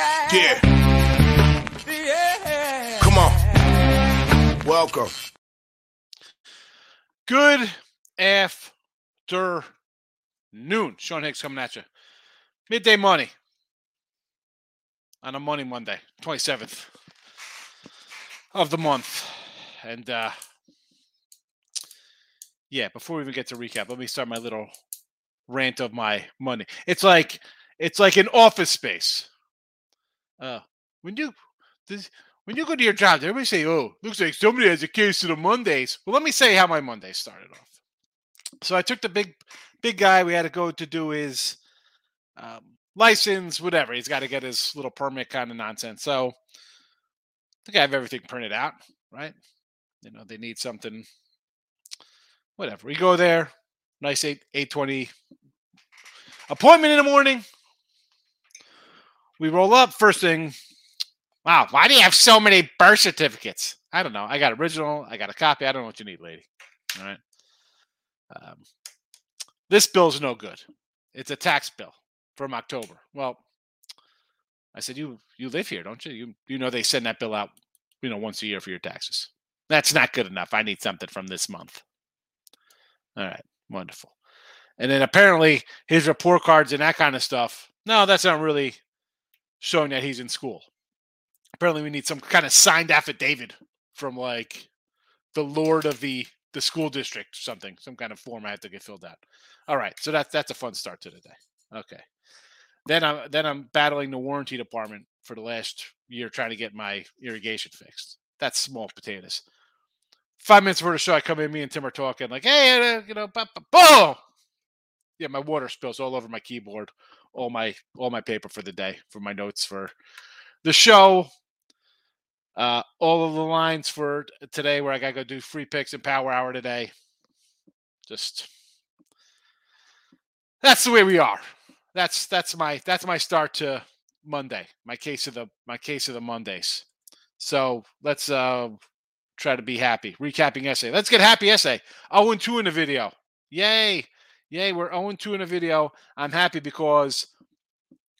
Yeah. Yeah. Come on. Welcome. Good afternoon. Sean Higgs coming at you. Midday money on a Money Monday, 27th of the month. And uh yeah, before we even get to recap, let me start my little rant of my money. It's like it's like an office space. Uh when you this when you go to your job, everybody say, "Oh, looks like somebody has a case of the Mondays." Well, let me say how my Monday started off. So I took the big, big guy. We had to go to do his um, license, whatever. He's got to get his little permit, kind of nonsense. So I think I have everything printed out, right? You know, they need something, whatever. We go there, nice eight eight twenty appointment in the morning. We roll up. First thing, Wow, why do you have so many birth certificates? I don't know. I got original. I got a copy. I don't know what you need, lady. All right. Um, this bill's no good. It's a tax bill from October. Well, I said, you you live here, don't you? You you know they send that bill out, you know, once a year for your taxes. That's not good enough. I need something from this month. All right, wonderful. And then apparently his report cards and that kind of stuff. No, that's not really showing that he's in school. Apparently we need some kind of signed affidavit from like the lord of the the school district or something some kind of form i have to get filled out. All right so that's that's a fun start to the day. Okay. Then i'm then i'm battling the warranty department for the last year trying to get my irrigation fixed. That's small potatoes. Five minutes before the show i come in me and tim are talking like hey you know boom! Yeah my water spills all over my keyboard all my all my paper for the day for my notes for the show uh, all of the lines for today where I got to go do free picks and power hour today. Just that's the way we are. That's that's my that's my start to Monday. My case of the my case of the Mondays. So let's uh try to be happy. Recapping essay. Let's get happy essay. 0 2 in the video. Yay. Yay. We're 0 2 in a video. I'm happy because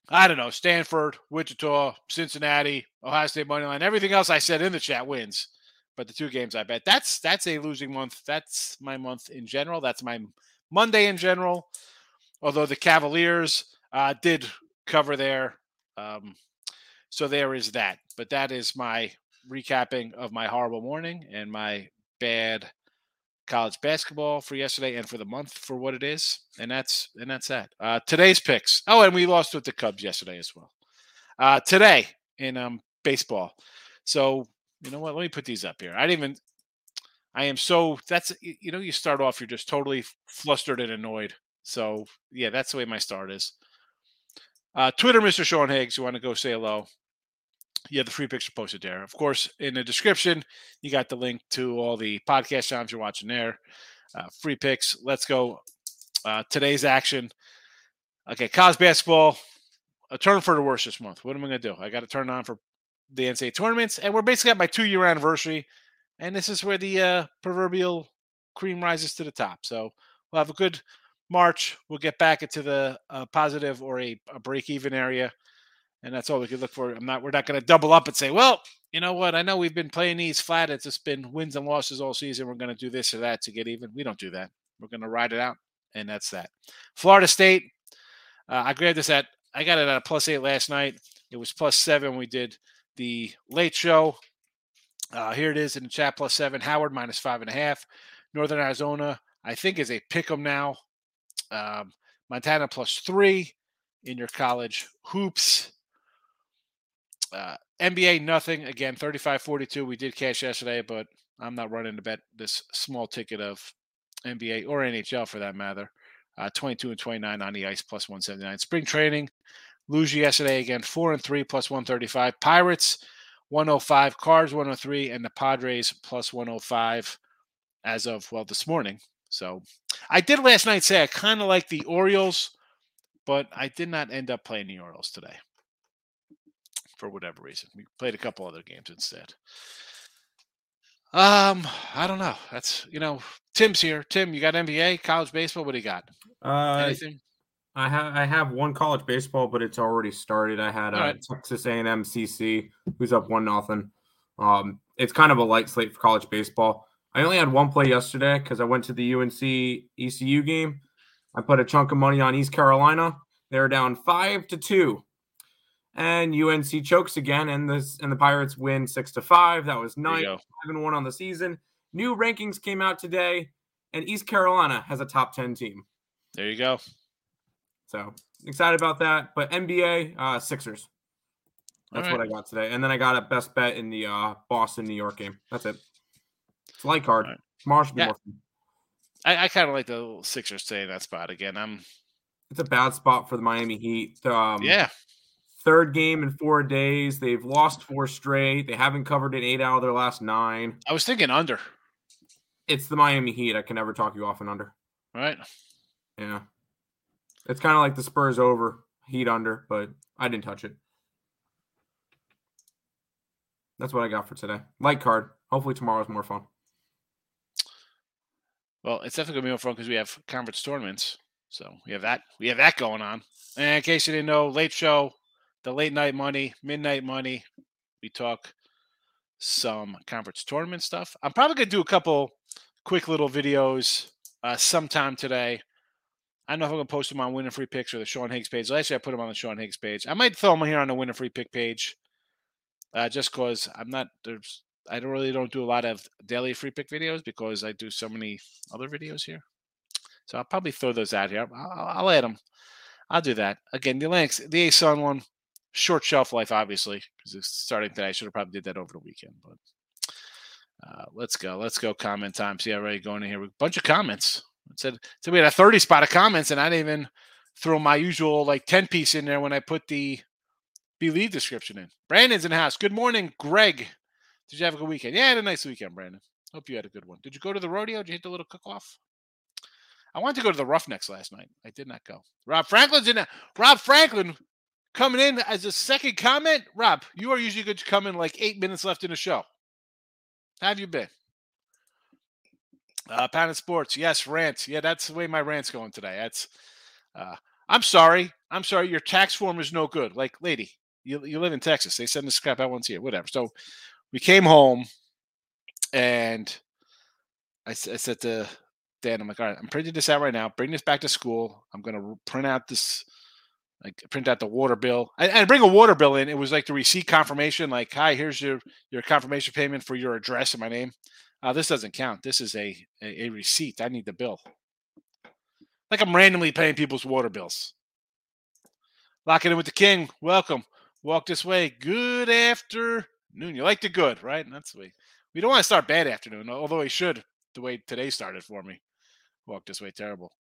I don't know, Stanford, Wichita, Cincinnati, Ohio State money line, everything else I said in the chat wins. But the two games I bet that's that's a losing month. That's my month in general. That's my Monday in general. Although the Cavaliers uh, did cover there, um, so there is that. But that is my recapping of my horrible morning and my bad college basketball for yesterday and for the month for what it is, and that's and that's that. Uh, today's picks. Oh, and we lost with the Cubs yesterday as well. Uh, today in um, baseball. So you know what? Let me put these up here. I didn't even. I am so that's you know you start off you're just totally flustered and annoyed. So yeah, that's the way my start is. Uh, Twitter, Mr. Sean Higgs. You want to go say hello? Yeah, the free picture posted there. Of course, in the description, you got the link to all the podcast channels you're watching there. Uh, free picks. Let's go. Uh, today's action. Okay, college basketball. A turn for the worst this month. What am I going to do? I got to turn on for the NCAA tournaments, and we're basically at my two year anniversary, and this is where the uh, proverbial cream rises to the top. So we'll have a good March. We'll get back into the uh, positive or a, a break even area and that's all we could look for. I'm not. We're not going to double up and say, well, you know what? I know we've been playing these flat. It's just been wins and losses all season. We're going to do this or that to get even. We don't do that. We're going to ride it out, and that's that. Florida State. Uh, I grabbed this at. I got it at a plus eight last night. It was plus seven. We did the late show. Uh, here it is in the chat plus seven. Howard minus five and a half. Northern Arizona, I think, is a pick 'em now. Um, Montana plus three in your college hoops. Uh, NBA, nothing. Again, 35 42. We did cash yesterday, but I'm not running to bet this small ticket of NBA or NHL for that matter. Uh, 22 and 29 on the ice, plus 179. Spring training, lose yesterday again, 4 and 3, plus 135. Pirates, 105. Cards, 103. And the Padres, plus 105 as of, well, this morning. So I did last night say I kind of like the Orioles, but I did not end up playing the Orioles today for whatever reason. We played a couple other games instead. Um, I don't know. That's you know, Tim's here. Tim, you got NBA, college baseball. What do you got? Uh, Anything? I have I have one college baseball, but it's already started. I had uh, Alright. Texas A&M CC, who's up one nothing. Um, it's kind of a light slate for college baseball. I only had one play yesterday because I went to the UNC ECU game. I put a chunk of money on East Carolina. They're down five to two, and UNC chokes again, and this and the Pirates win six to five. That was nine you go. five and one on the season. New rankings came out today, and East Carolina has a top ten team. There you go. So excited about that. But NBA uh, Sixers. That's All what I got today, and then I got a best bet in the uh, Boston New York game. That's it. It's light card. All right. Be Yeah. I, I kind of like the Sixers stay in that spot again. I'm It's a bad spot for the Miami Heat. Um, yeah. Third game in four days. They've lost four straight. They haven't covered in eight out of their last nine. I was thinking under. It's the Miami Heat. I can never talk you off and under. Right. Yeah. It's kind of like the Spurs over, Heat under, but I didn't touch it. That's what I got for today. Light card. Hopefully tomorrow's more fun. Well, it's definitely gonna be more fun because we have conference tournaments. So we have that. We have that going on. And in case you didn't know, late show, the late night money, midnight money. We talk some conference tournament stuff. I'm probably gonna do a couple quick little videos uh, sometime today. I don't know if I'm gonna post them on Winning Free Picks or the Sean Higgs page. Actually, I put them on the Sean Higgs page. I might throw them here on the Winning Free Pick page, uh, just because I'm not there's. I don't really don't do a lot of daily free pick videos because I do so many other videos here. So I'll probably throw those out here. I'll, I'll- I'll add them. I'll do that. Again, the links, the ASUN one, short shelf life, obviously, because it's starting today. I should have probably did that over the weekend, but uh, let's go. Let's go comment time. See, already going in here with a bunch of comments. It said, so we had a 30 spot of comments, and I didn't even throw my usual like 10 piece in there when I put the believe description in. Brandon's in house. Good morning, Greg. Did you have a good weekend? Yeah, I had a nice weekend, Brandon. Hope you had a good one. Did you go to the rodeo? Did you hit the little cook off? I wanted to go to the Roughnecks last night. I did not go. Rob Franklin's in. Rob Franklin coming in as a second comment. Rob, you are usually good to come in like eight minutes left in the show. How have you been? Uh, Pound of Sports. Yes, rants. Yeah, that's the way my rant's going today. That's. Uh, I'm sorry. I'm sorry. Your tax form is no good. Like, lady, you, you live in Texas. They send this crap out once a year. Whatever. So we came home and I said to Dan, I'm like, all right, I'm printing this out right now. Bring this back to school. I'm to print out this, like print out the water bill and, and bring a water bill in. It was like the receipt confirmation, like, hi, here's your, your confirmation payment for your address and my name. Uh, this doesn't count. This is a, a, a receipt. I need the bill. Like I'm randomly paying people's water bills. Locking in with the king. Welcome. Walk this way. Good afternoon. You like the good, right? And that's the way. We don't want to start bad afternoon, although he should. The way today started for me. Walk this way. Terrible.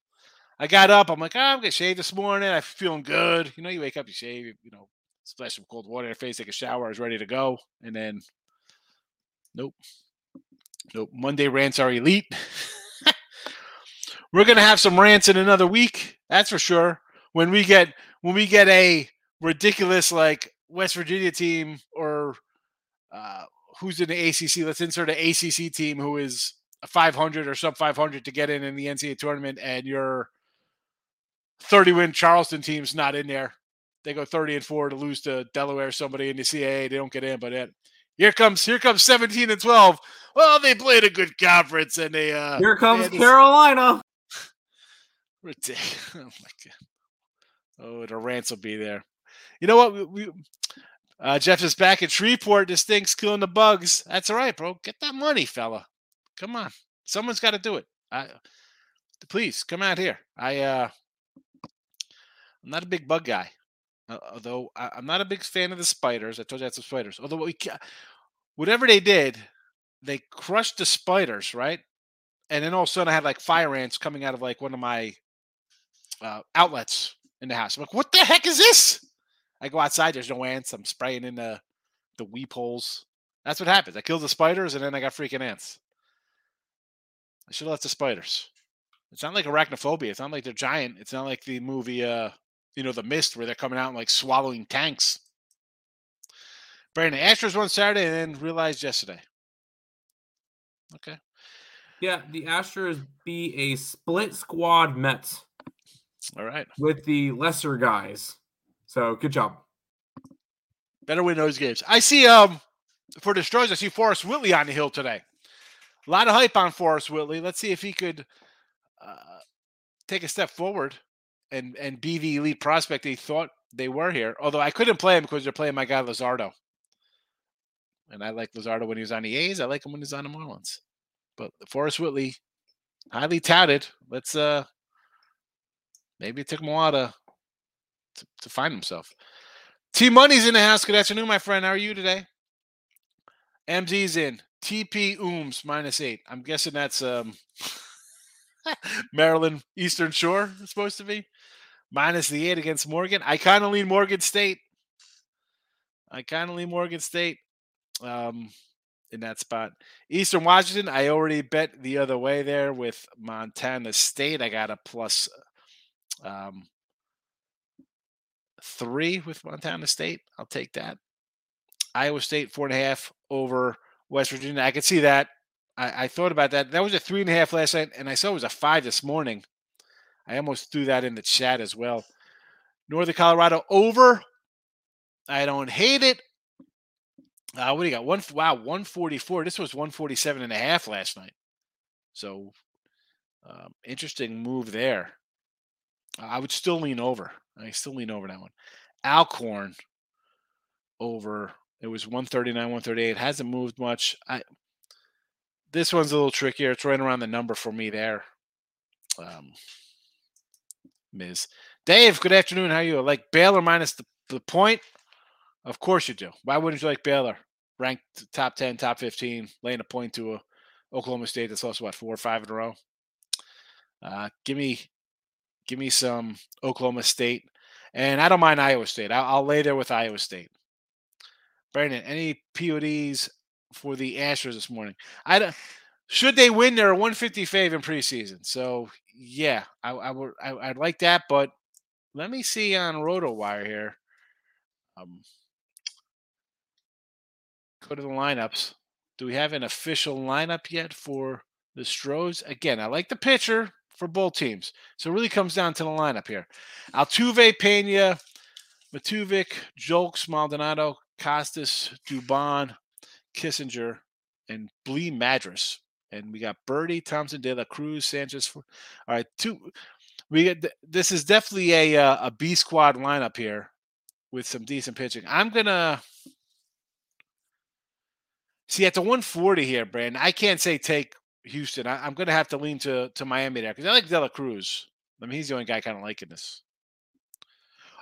I got up. I'm like, oh, I'm gonna shave this morning. I'm feeling good. You know, you wake up, you shave, you- know, splash some cold water in your face, take a shower, I was ready to go, and then, nope, nope. Monday rants are elite. We're gonna have some rants in another week. That's for sure. When we get when we get a ridiculous like West Virginia team or uh, who's in the ACC. Let's insert an ACC team who is a 500 or sub 500 to get in in the NCAA tournament, and your 30 win Charleston team's not in there. They go 30 and four to lose to Delaware, or somebody in the CAA. They don't get in, but it, here comes here comes 17 and 12. Well, they played a good conference, and they uh, Here comes this- Carolina. Ridiculous. Oh my god. Oh, the rants will be there. You know what? We, we uh, Jeff is back at Shreveport. This thing's killing the bugs. That's all right, bro. Get that money, fella. Come on. Someone's got to do it. I, please come out here. I uh, I'm not a big bug guy. Uh, although I, I'm not a big fan of the spiders. I told you I had some spiders. Although we, whatever they did, they crushed the spiders, right? And then all of a sudden, I had like fire ants coming out of like one of my uh, outlets in the house. I'm like, what the heck is this? I go outside. There's no ants. I'm spraying in the the weep holes. That's what happens. I killed the spiders, and then I got freaking ants. I should have left the spiders. It's not like arachnophobia. It's not like they're giant. It's not like the movie, uh, you know, The Mist, where they're coming out and like swallowing tanks. Brandon, Astros won Saturday and then realized yesterday. Okay. Yeah, the Astros be a split squad Mets. All right. with the lesser guys. So good job. Better win those games. I see um for the Stros, I see Forrest Whitley on the hill today. A lot of hype on Forrest Whitley. Let's see if he could uh, take a step forward and and be the elite prospect they thought they were here. Although I couldn't play him because they're playing my guy Luzardo. And I like Luzardo when he was on the A's. I like him when he's on the Marlins. But Forrest Whitley, highly touted. Let's uh maybe it took him a while to to, to find himself. T Money's in the house. Good afternoon, my friend. How are you today? MZ's in. TP Ooms minus eight. I'm guessing that's um Maryland Eastern Shore it's supposed to be. Minus the eight against Morgan. I kind of lean Morgan State. I kind of lean Morgan State um, in that spot. Eastern Washington, I already bet the other way there with Montana State. I got a plus um, three with Montana State. I'll take that. Iowa State, four and a half over West Virginia. I could see that. I, I thought about that. That was a three and a half last night, and I saw it was a five this morning. I almost threw that in the chat as well. Northern Colorado over. I don't hate it. Uh, what do you got? One wow, 144. This was 147 and a half last night. So um, interesting move there. I would still lean over. I still lean over that one. Alcorn over. It was 139, 138. Hasn't moved much. I this one's a little trickier. It's right around the number for me there. Um, Ms. Dave, good afternoon. How are you? Like Baylor minus the, the point? Of course you do. Why wouldn't you like Baylor? Ranked top 10, top 15, laying a point to a Oklahoma State that's also what four or five in a row. Uh, give me give me some Oklahoma State. And I don't mind Iowa State. I'll, I'll lay there with Iowa State. Brandon, any PODs for the Astros this morning? I don't, should they win, they're a 150 fave in preseason. So yeah, I, I would I, would like that, but let me see on RotoWire here. Um, go to the lineups. Do we have an official lineup yet for the Stros? Again, I like the pitcher for both teams. So it really comes down to the lineup here. Altuve, Pena, Matijevic, Julks, Maldonado, Costas, Dubon, Kessinger, and Bligh Madris. And we got Birdie, Thompson, De La Cruz, Sanchez. All right, two. We get this is definitely a uh, a B squad lineup here with some decent pitching. I'm gonna see at the 140 here, Brandon. I can't say take Houston. I, am gonna have to lean to to Miami there because I like De La Cruz. I mean, he's the only guy kind of liking this.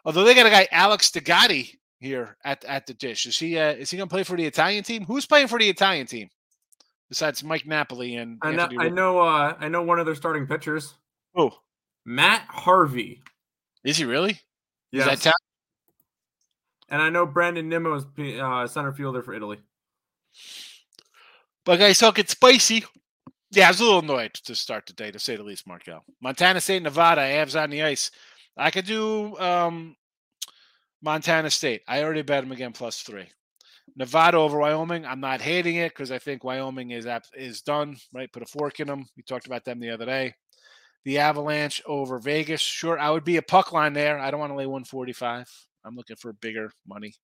Although they got a guy Alex Degatti here at at the dish. Is he uh, is he gonna play for the Italian team? Who's playing for the Italian team? Besides Mike Napoli and I know, I know, uh, I know one of their starting pitchers. Oh, Matt Harvey. Is he really? Yeah. Is that ta- and I know Brandon Nimmo is uh, center fielder for Italy. But guys, talk it spicy. Yeah, I was a little annoyed to start the day, to say the least, Markel. Montana State, Nevada, Avs on the ice. I could do um, Montana State. I already bet them again plus three. Nevada over Wyoming. I'm not hating it because I think Wyoming is is done. Right, put a fork in them. We talked about them the other day. The Avalanche over Vegas. Sure, I would be a puck line there. I don't want to lay 145. I'm looking for bigger money.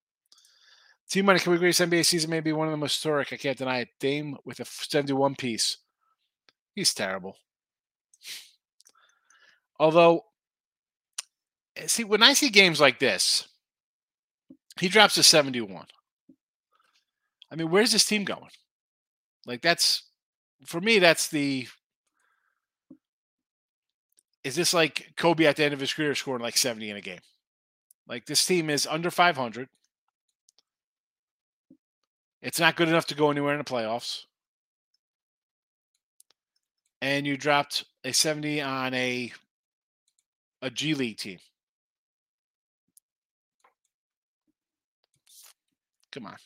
Team money. Can we agree this NBA season may be one of the most historic? I can't deny it. Dame with a 71 piece. He's terrible. Although, eh, see, when I see games like this, he drops a 71. I mean, where's this team going? Like that's for me, that's the is this like Kobe at the end of his career scoring like 70 in a game? Like this team is under 500. It's not good enough to go anywhere in the playoffs. And you dropped a 70 on a a G League team. Come on.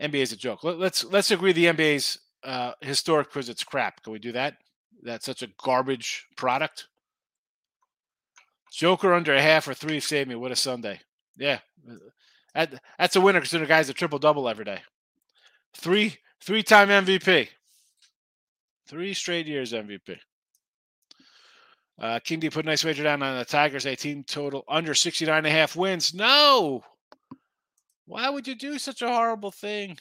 NBA is a joke. Let, us let's agree the NBA's uh, historic because it's crap. Can we do that? That's such a garbage product. Joker under a half or three save me. What a Sunday. Yeah. That, that's a winner considering the guys a triple double every day. Three three time MVP. Three straight years MVP. Uh, King D put a nice wager down on the Tigers. A team total under 69 and a half wins. No. Why would you do such a horrible thing?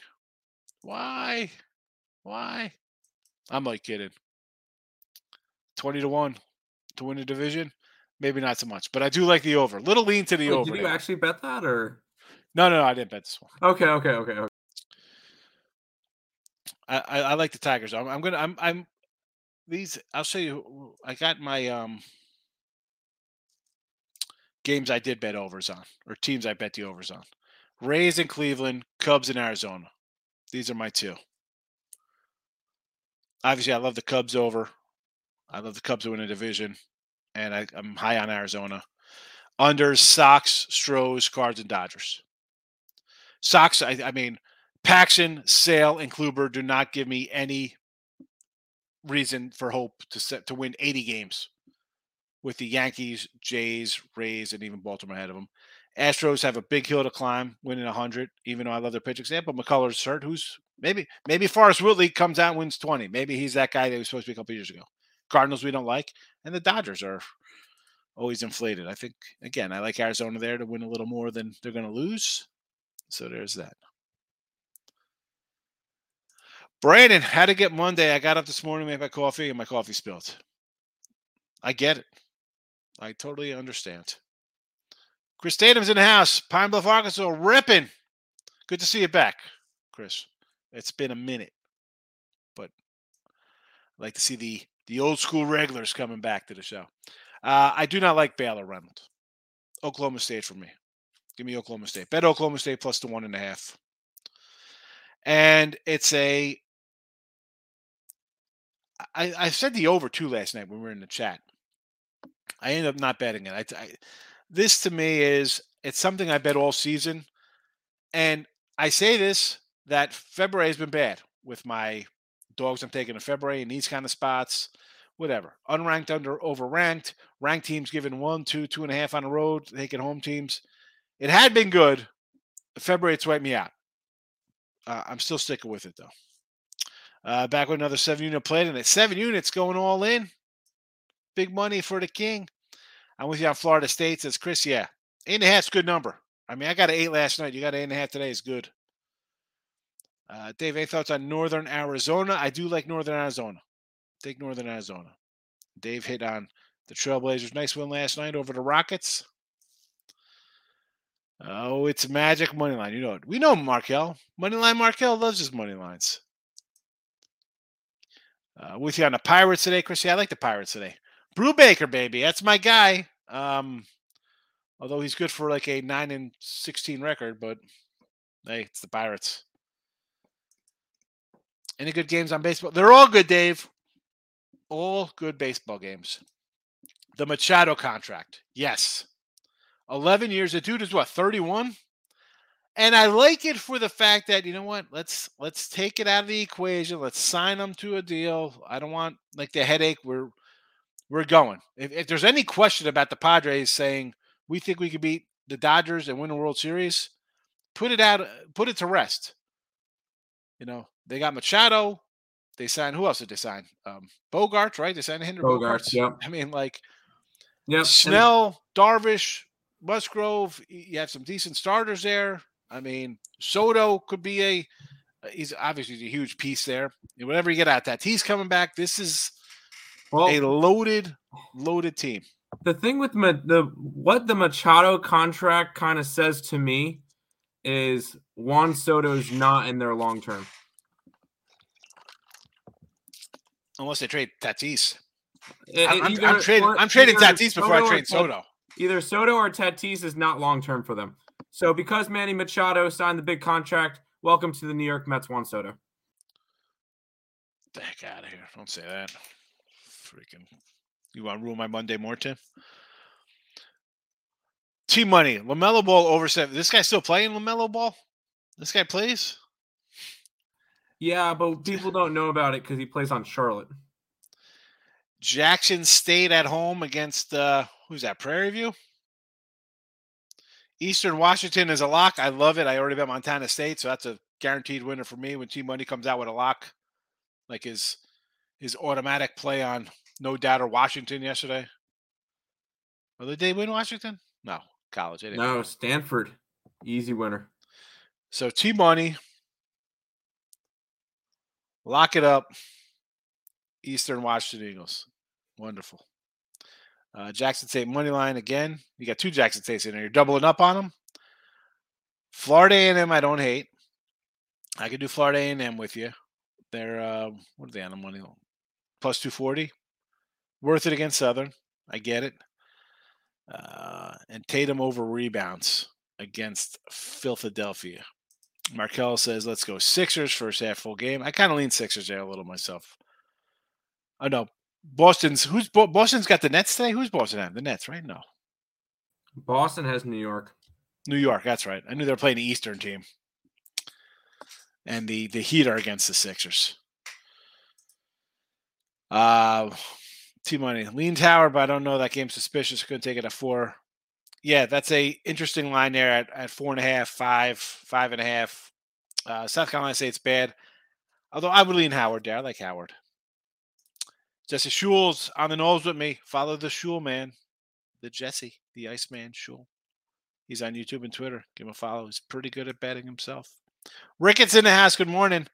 Why? Why? I'm like kidding. 20 to 1 to win the division. Maybe not so much, but I do like the over. Little lean to the Wait, over. did you there. actually bet that or? No, no, no, I didn't bet this one. Okay, okay, okay. okay. I, I, I like the Tigers. I'm, I'm gonna. I'm. I'm. These. I'll show you. I got my um games I did bet overs on, or teams I bet the overs on. Rays in Cleveland, Cubs in Arizona. These are my two. Obviously, I love the Cubs over. I love the Cubs to win a division, and I, I'm high on Arizona. Under Sox, Stros, Cards, and Dodgers. Sox. I, I mean, Paxton, Sale, and Kluber do not give me any reason for hope to set to win 80 games with the Yankees, Jays, Rays, and even Baltimore ahead of them. Astros have a big hill to climb, winning 100, even though I love their pitch example. McCullers hurt, who's maybe maybe Forrest Whitley comes out and wins 20. Maybe he's that guy that was supposed to be a couple years ago. Cardinals we don't like, and the Dodgers are always inflated. I think again, I like Arizona there to win a little more than they're going to lose. So there's that. Brandon, how to get Monday? I got up this morning, made my coffee, and my coffee spilled. I get it. I totally understand. Chris Tatum's in the house. Pine Bluff, Arkansas, ripping. Good to see you back, Chris. It's been a minute, but I'd like to see the the old school regulars coming back to the show. Uh, I do not like Baylor Reynolds. Oklahoma State for me. Give me Oklahoma State. Bet Oklahoma State plus the one and a half. And it's a I, I said the over two last night when we were in the chat. I ended up not betting it. I, I, this to me is it's something I bet all season, and I say this that February has been bad with my dogs I'm taking in February in these kind of spots. Whatever, unranked under overranked, ranked teams given one, two, two and a half on the road, taking home teams. It had been good. February it's wiped me out. Uh, I'm still sticking with it though. Uh, back with another seven unit play, and at seven units going all in. Big money for the king. I'm with you on Florida State, says Chris. Yeah. Eight and a half's good number. I mean, I got an eight last night. You got an eight and a half today is good. Uh, Dave, any thoughts on Northern Arizona? I do like Northern Arizona. Take Northern Arizona. Dave hit on the Trailblazers. Nice win last night over the Rockets. Oh, it's magic money line. You know it. We know Markel. Moneyline Markel loves his money lines. Uh, with you on the Pirates today, Chrissy. I like the Pirates today. Brubaker, baby. That's my guy. Um, although he's good for like a 9 and 16 record, but hey, it's the Pirates. Any good games on baseball? They're all good, Dave. All good baseball games. The Machado contract. Yes. 11 years. The dude is what, 31? And I like it for the fact that you know what? Let's let's take it out of the equation. Let's sign them to a deal. I don't want like the headache. We're we're going. If, if there's any question about the Padres saying we think we could beat the Dodgers and win the World Series, put it out. Put it to rest. You know they got Machado. They signed who else did they sign? Um, Bogart, right? They signed Xander Bogaerts, yep. I mean, like Yep. and- Snell, Darvish, Musgrove. You have some decent starters there. I mean, Soto could be a. He's obviously a huge piece there. Whatever you get out that, he's coming back. This is well, a loaded, loaded team. the thing with Ma- the what the Machado contract kind of says to me is Juan Soto's not in their long term. Unless they trade Tatis. I- I'm, I'm- either- I'm trading. or- I'm trading Tatis before I Soto or trade Soto. Either Soto or Tatis is not long term for them. So because Manny Machado signed the big contract, welcome to the New York Mets. Juan Soto. The heck out of here! Don't say that. Freaking. You want to ruin my Monday more, Tim? Team money. LaMelo Ball over seven. This guy still playing LaMelo Ball? This guy plays. Yeah, but people don't know about it because he plays on Charlotte. Jackson State at home against uh who's that? Prairie View. Eastern Washington is a lock. I love it. I already bet Montana State, so that's a guaranteed winner for me when Team Money comes out with a lock, like his his automatic play on no doubt or Washington yesterday. Or did they win Washington? No, college. Win. No, Stanford, easy winner. So T Money, lock it up. Eastern Washington Eagles, wonderful. Uh, Jackson State money line again. You got two Jackson States in there. You're doubling up on them. Florida A&M, I don't hate. I could do Florida A&M with you. They're uh, what are they on the money? Plus two forty. Worth it against Southern. I get it. Uh, and Tatum over rebounds against Philadelphia. Markel says, let's go Sixers first half full game. I kind of lean Sixers there a little myself. Oh no, Boston's who's Boston's got the Nets today? Who's Boston have? The Nets, right? No. Boston has New York. New York, that's right. I knew they were playing the Eastern team. And the the Heat are against the Sixers. Uh T money. Lean Tower, but I don't know that game's suspicious. Couldn't take it at four. Yeah, that's a interesting line there at, at four and a half, five, five and a half. Uh, South Carolina it's bad. Although I would lean Howard there. I like Howard. Jesse Shules on the nose with me. Follow the Shule man, the Jesse, the Iceman Shule. He's on YouTube and Twitter. Give him a follow. He's pretty good at betting himself. Ricketts in the house. Good morning.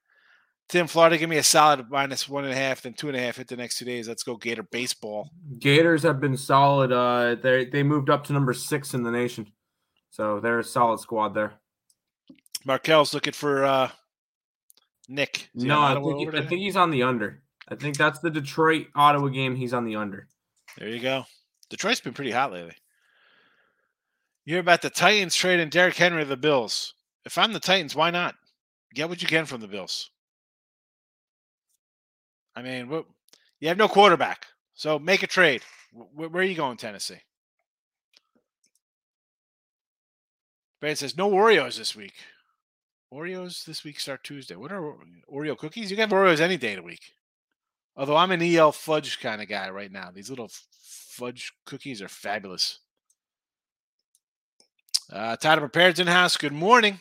Tim, Florida, give me a solid minus one and a half, then two and a half. Hit the next two days. Let's go Gator baseball. Gators have been solid. Uh, they they moved up to number six in the nation, so they're a solid squad there. Markel's looking for uh, Nick. Is No, I think, over I think he's on the under. I think that's the Detroit Ottawa game. He's on the under. There you go. Detroit's been pretty hot lately. You hear about the Titans trading Derrick Henry to the Bills. If I'm the Titans, why not? Get what you can from the Bills. I mean, you have no quarterback, so make a trade. Wh- Where are you going, Tennessee? Brad says no Oreos this week. Oreos this week start Tuesday. What are Oreo cookies? You can have Oreos any day of the week. Although I'm an EL fudge kind of guy right now. These little fudge cookies are fabulous. Uh, Tyler Prepared's in house. Good morning.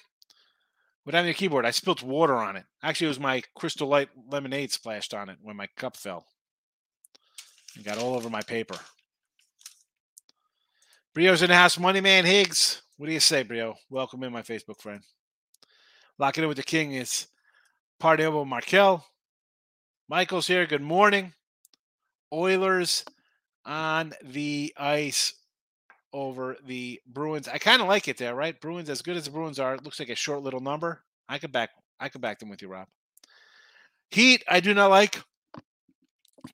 What happened your keyboard? I spilled water on it. Actually, it was my Crystal Light lemonade splashed on it when my cup fell. It got all over my paper. Brio's in the house. Money Man Higgs. What do you say, Brio? Welcome in, my Facebook friend. Locking in with the king is Party Over Markel. Michael's here. Good morning. Oilers on the ice over the Bruins. I kind of like it there, right? Bruins, as good as the Bruins are, it looks like a short little number. I could back I could back them with you, Rob. Heat, I do not like.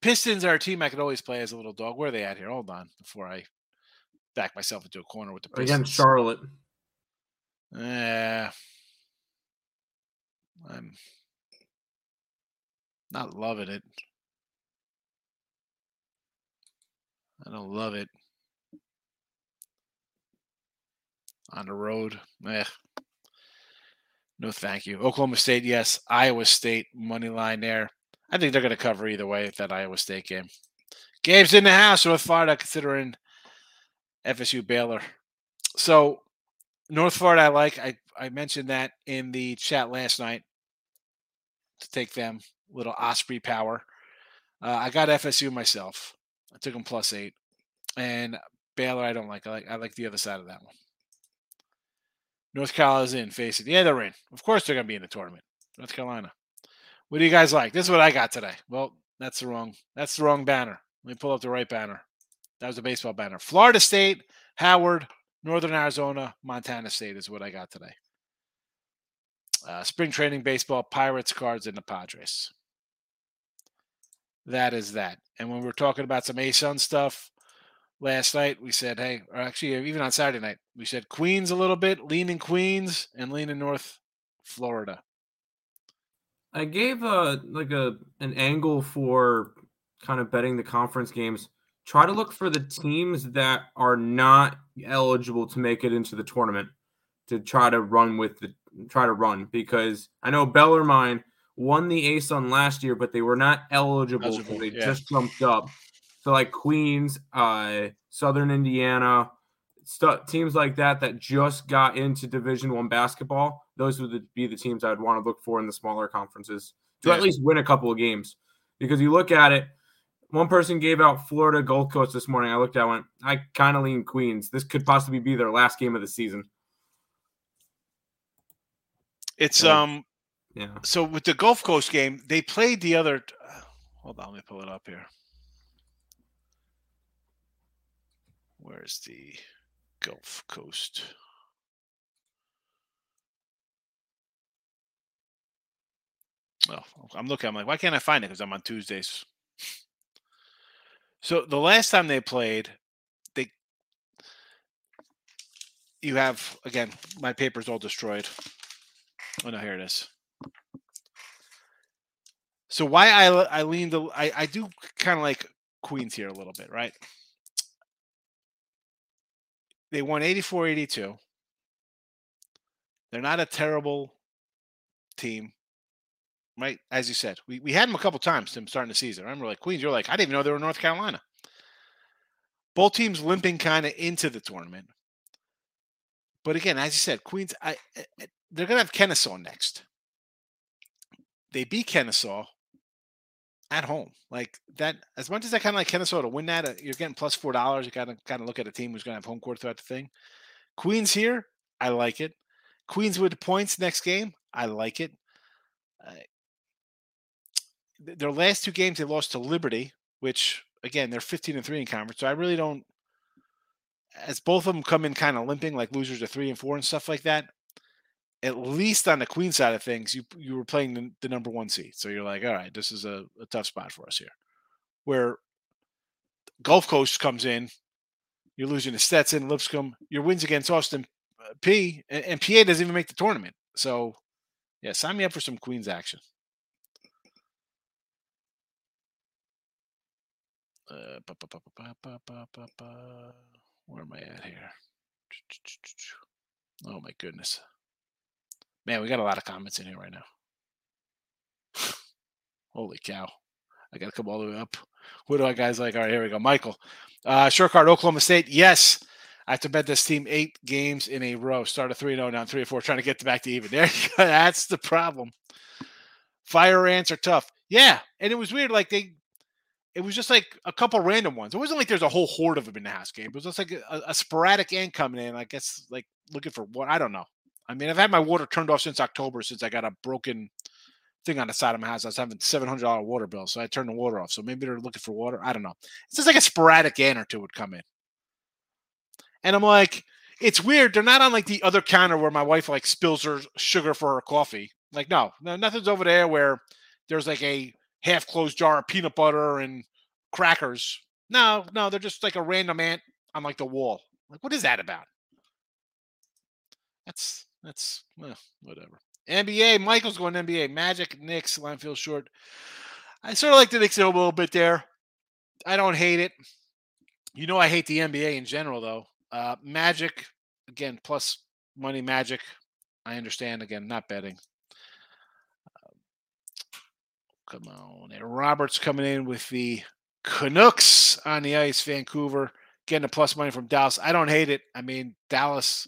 Pistons are a team I could always play as a little dog. Where are they at here? Hold on before I back myself into a corner with the Pistons. Against Charlotte. Yeah. I'm not loving it. I don't love it. On the road, eh. No, thank you. Oklahoma State, yes. Iowa State money line there. I think they're going to cover either way that Iowa State game. Games in the house. North Florida considering FSU Baylor. So North Florida, I like. I, I mentioned that in the chat last night to take them little Osprey power. Uh, I got FSU myself. I took them plus eight, and Baylor I don't like. I like I like the other side of that one. North Carolina's in. facing. Yeah, they're in. Of course they're going to be in the tournament. North Carolina. What do you guys like? This is what I got today. Well, that's the wrong. That's the wrong banner. Let me pull up the right banner. That was a baseball banner. Florida State, Howard, Northern Arizona, Montana State is what I got today. Uh, spring training baseball, Pirates, Cards, and the Padres. That is that. And when we're talking about some ASUN stuff last night, we said, hey, or actually, even on Saturday night, we said Queens a little bit, leaning Queens and leaning North Florida. I gave a like a an angle for kind of betting the conference games. Try to look for the teams that are not eligible to make it into the tournament to try to run with the try to run because I know Bellarmine won the ASUN last year, but they were not eligible because Eligible, they yeah. just jumped up. So like Queens, uh, Southern Indiana, stu- teams like that that just got into Division One basketball. Those would be the teams I'd want to look for in the smaller conferences to at least win a couple of games. Because you look at it, one person gave out Florida Gulf Coast this morning. I looked at went, I kind of lean Queens. This could possibly be their last game of the season. It's Yeah. um Yeah. so with the Gulf Coast game, they played the other hold on, let me pull it up here. Where's the Gulf Coast? Oh, I'm looking. I'm like, why can't I find it? Because I'm on Tuesdays. So the last time they played, they you have again, my paper's all destroyed. Oh no, here it is. So why I I lean the I, I do kind of like Queens here a little bit, right? They won 84-82. They're not a terrible team, right? As you said, we, we had them a couple times starting the season. I remember like Queens, you're like, I didn't even know they were North Carolina. Both teams limping kind of into the tournament. But again, as you said, Queens, I, I- I- they're gonna have Kennesaw next. They beat Kennesaw at home, like that. As much as I kind of like Kennesaw to win that, uh, you're getting plus four dollars. You gotta kind of look at a team who's gonna have home court throughout the thing. Queens here, I like it. Queens with points next game, I like it. Uh, th- their last two games, they lost to Liberty, which again they're 15 and three in conference. So I really don't. As both of them come in kind of limping, like losers to three and four and stuff like that at least on the queen side of things, you you were playing the, the number one seed, so you're like, all right, this is a, a tough spot for us here. Where Gulf Coast comes in, you're losing to Stetson, Lipscomb, your wins against Austin uh, P, and, and PA doesn't even make the tournament. So, yeah, sign me up for some Queens action. Where am I at here? Oh my goodness man, we got a lot of comments in here right now. Holy cow! I got to come all the way up. What do I guys like? All right, here we go. Michael, uh, short card, Oklahoma State. Yes, I have to bet this team eight games in a row. Start a 3 0, down 3 or 4, trying to get back to even. There you go. That's the problem. Fire ants are tough. Yeah. And it was weird. Like they, it was just like a couple random ones. It wasn't like there's a whole horde of them in the house game. It was just like a, a sporadic ant coming in. I guess like looking for what I don't know. I mean, I've had my water turned off since October since I got a broken thing on the side of my house. I was having seven hundred dollar water bill, so I turned the water off. So maybe they're looking for water. I don't know. It's just like a sporadic ant or two would come in, and I'm like, it's weird. They're not on like the other counter where my wife like spills her sugar for her coffee. Like, no, no, nothing's over there where there's like a half closed jar of peanut butter and crackers. No, no, they're just like a random ant on like the wall. Like, what is that about? That's that's well, whatever. NBA, Michael's going NBA. Magic, Knicks, line feels short. I sort of like the Knicks a little bit there. I don't hate it. You know, I hate the NBA in general, though. Uh, Magic, again, plus money Magic. I understand. Again, not betting. Um, come on. And Roberts coming in with the Canucks on the ice, Vancouver, getting a plus money from Dallas. I don't hate it. I mean, Dallas,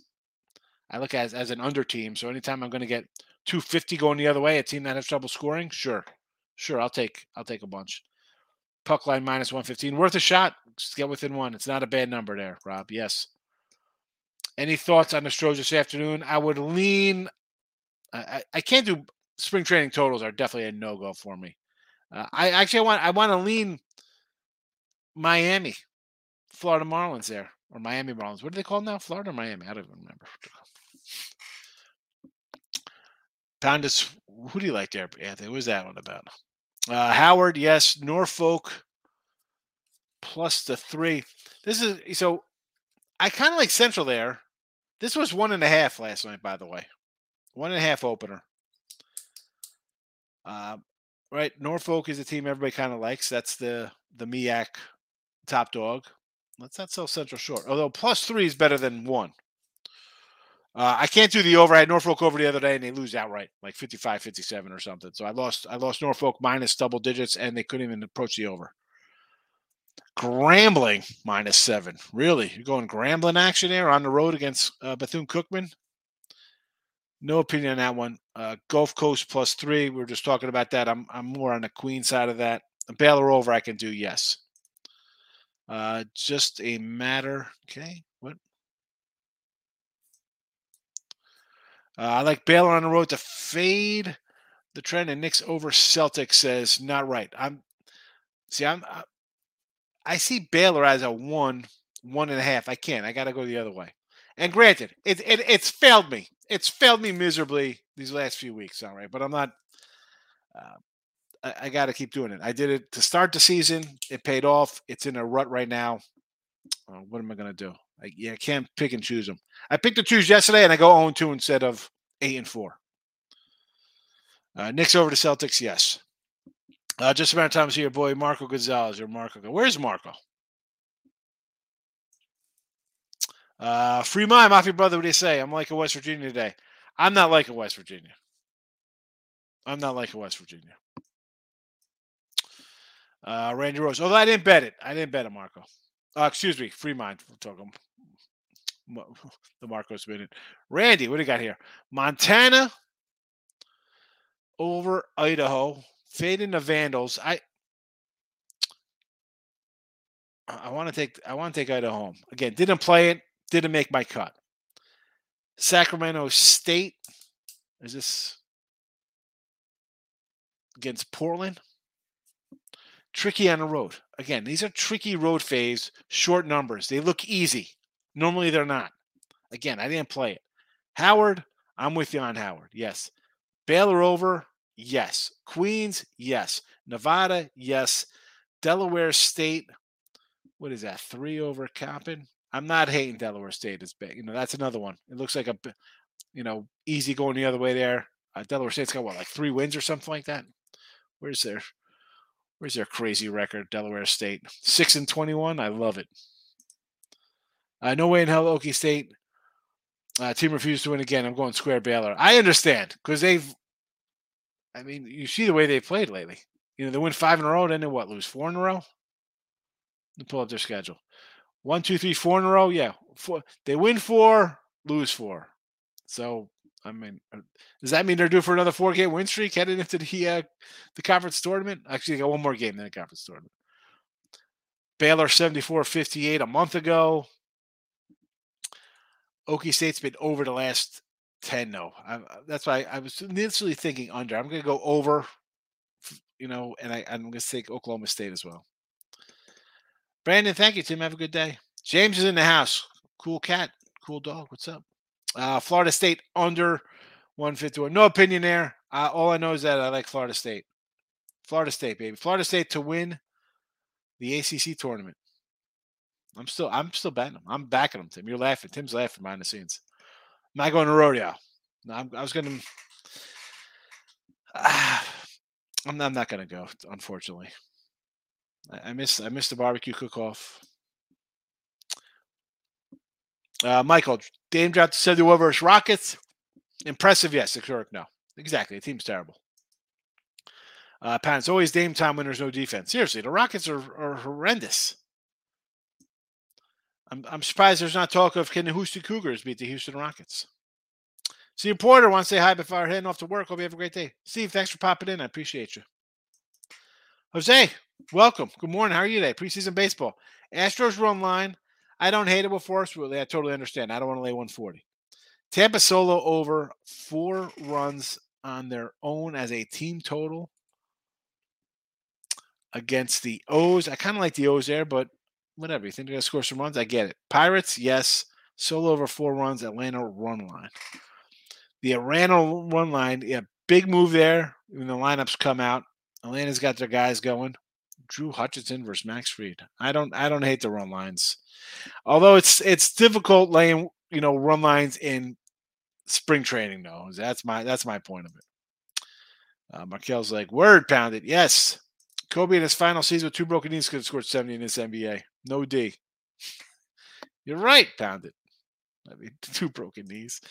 I look at as, as an under team. So anytime I'm going to get 250 going the other way, a team that has trouble scoring, sure. Sure, I'll take I'll take a bunch. Puck line minus 115. Worth a shot. Just get within one. It's not a bad number there, Rob. Yes. Any thoughts on the Stros this afternoon? I would lean. I, I, can't do spring training totals are definitely a no go for me. Uh, I actually I want I want to lean Miami, Florida Marlins there or Miami Marlins. What do they call now? Florida or Miami? I don't even remember. Poundus, who do you like there, Anthony? What was that one about? Uh, Howard, yes. Norfolk plus the three. This is so. I kind of like Central there. This was one and a half last night, by the way. One and a half opener. Uh, right, Norfolk is a team everybody kind of likes. That's the the MEAC top dog. Let's not sell Central short. Although plus three is better than one. Uh, I can't do the over. I had Norfolk over the other day and they lose outright, like 55, 57 or something. So I lost I lost Norfolk minus double digits and they couldn't even approach the over. Grambling minus seven. Really? You're going Grambling action there on the road against uh, Bethune Cookman? No opinion on that one. Uh, Gulf Coast plus three. We were just talking about that. I'm I'm more on the Queen side of that. A Baylor over, I can do yes. Uh, just a matter. Okay, what? Uh, I like Baylor on the road to fade the trend, and Knicks over Celtics says not right. I'm see, I'm I, I see Baylor as a one, one and a half. I can't. I got to go the other way. And granted, it, it it's failed me. It's failed me miserably these last few weeks. All right, but I'm not. Uh, I, I got to keep doing it. I did it to start the season. It paid off. It's in a rut right now. Uh, what am I going to do? I, yeah, I can't pick and choose them. I picked the twos yesterday, and I go 0 2 instead of 8 and 4. Uh, Knicks over the Celtics, yes. Uh, just about time to see your boy Marco Gonzalez or Marco. Where's Marco? Uh, free mind, Mafia brother. What do you say? I'm like a West Virginia today. I'm not like a West Virginia. I'm not like a West Virginia. Uh, Randy Rose. Although I didn't bet it. I didn't bet it, Marco. Uh, excuse me. Free mind. We're talking the Marcos minute. Randy, what do you got here? Montana over Idaho. Fading the Vandals. I I want to take I want to take Idaho home. Again, didn't play it, didn't make my cut. Sacramento State. Is this against Portland? Tricky on the road. Again, these are tricky road phase, short numbers. They look easy. Normally they're not. Again, I didn't play it. Howard, I'm with you on Howard. Yes. Baylor over, yes. Queens, yes. Nevada, yes. Delaware State, what is that? Three over Coppin. I'm not hating Delaware State as big. You know, that's another one. It looks like a, you know, easy going the other way there. Uh, Delaware State's got what, like three wins or something like that. Where's their, where's their crazy record? Delaware State, six and twenty-one. I love it. Uh, no way in hell, Okie State. Uh, team refused to win again. I'm going square Baylor. I understand because they've. I mean, you see the way they played lately. You know, they win five in a row, then they what lose four in a row. They pull up their schedule. One, two, three, four in a row. Yeah, four. They win four, lose four. So I mean, uh, does that mean they're due for another four game win streak heading into the uh, the conference tournament? Actually, they got one more game than the conference tournament. Baylor 74 58 a month ago. Okie State's been over the last 10, no. I, that's why I was initially thinking under. I'm going to go over, you know, and I, I'm going to take Oklahoma State as well. Brandon, thank you, Tim. Have a good day. James is in the house. Cool cat, cool dog. What's up? Uh, Florida State under 151. No opinion there. Uh, all I know is that I like Florida State. Florida State, baby. Florida State to win the ACC tournament. I'm still I'm still betting them. I'm backing them, Tim. You're laughing. Tim's laughing behind the scenes. I'm not going to rodeo. No, I'm, i was going to. Uh, I'm, I'm not going to go. Unfortunately, I, I missed I missed the barbecue cook off. Uh, Michael, Dame dropped 71 versus Rockets. Impressive, yes. Correct, no. Exactly. The team's terrible. Uh, Pat, it's always Dame time when there's no defense. Seriously, the Rockets are, are horrendous. I'm, I'm surprised there's not talk of can the Houston Cougars beat the Houston Rockets. Steve Porter wants to say hi before heading off to work. Hope you have a great day. Steve, thanks for popping in. I appreciate you. Jose, welcome. Good morning. How are you today? Preseason baseball. Astros run line. I don't hate it with Forrest Whitley, I totally understand. I don't want to lay 140. Tampa solo over four runs on their own as a team total against the O's. I kind of like the O's there, but whatever. You think they're going to score some runs? I get it. Pirates, yes. Solo over four runs. Atlanta run line. The Atlanta run line, yeah, big move there when the lineups come out. Atlanta's got their guys going. Drew Hutchison versus Max Fried. I don't I don't hate the run lines. Although it's it's difficult laying, you know, run lines in spring training though. That's my that's my point of it. Uh, Markel's like, word pounded. Yes. Kobe in his final season with two broken knees could have scored 70 in this NBA. No D. You're right, pound it. I mean, two broken knees.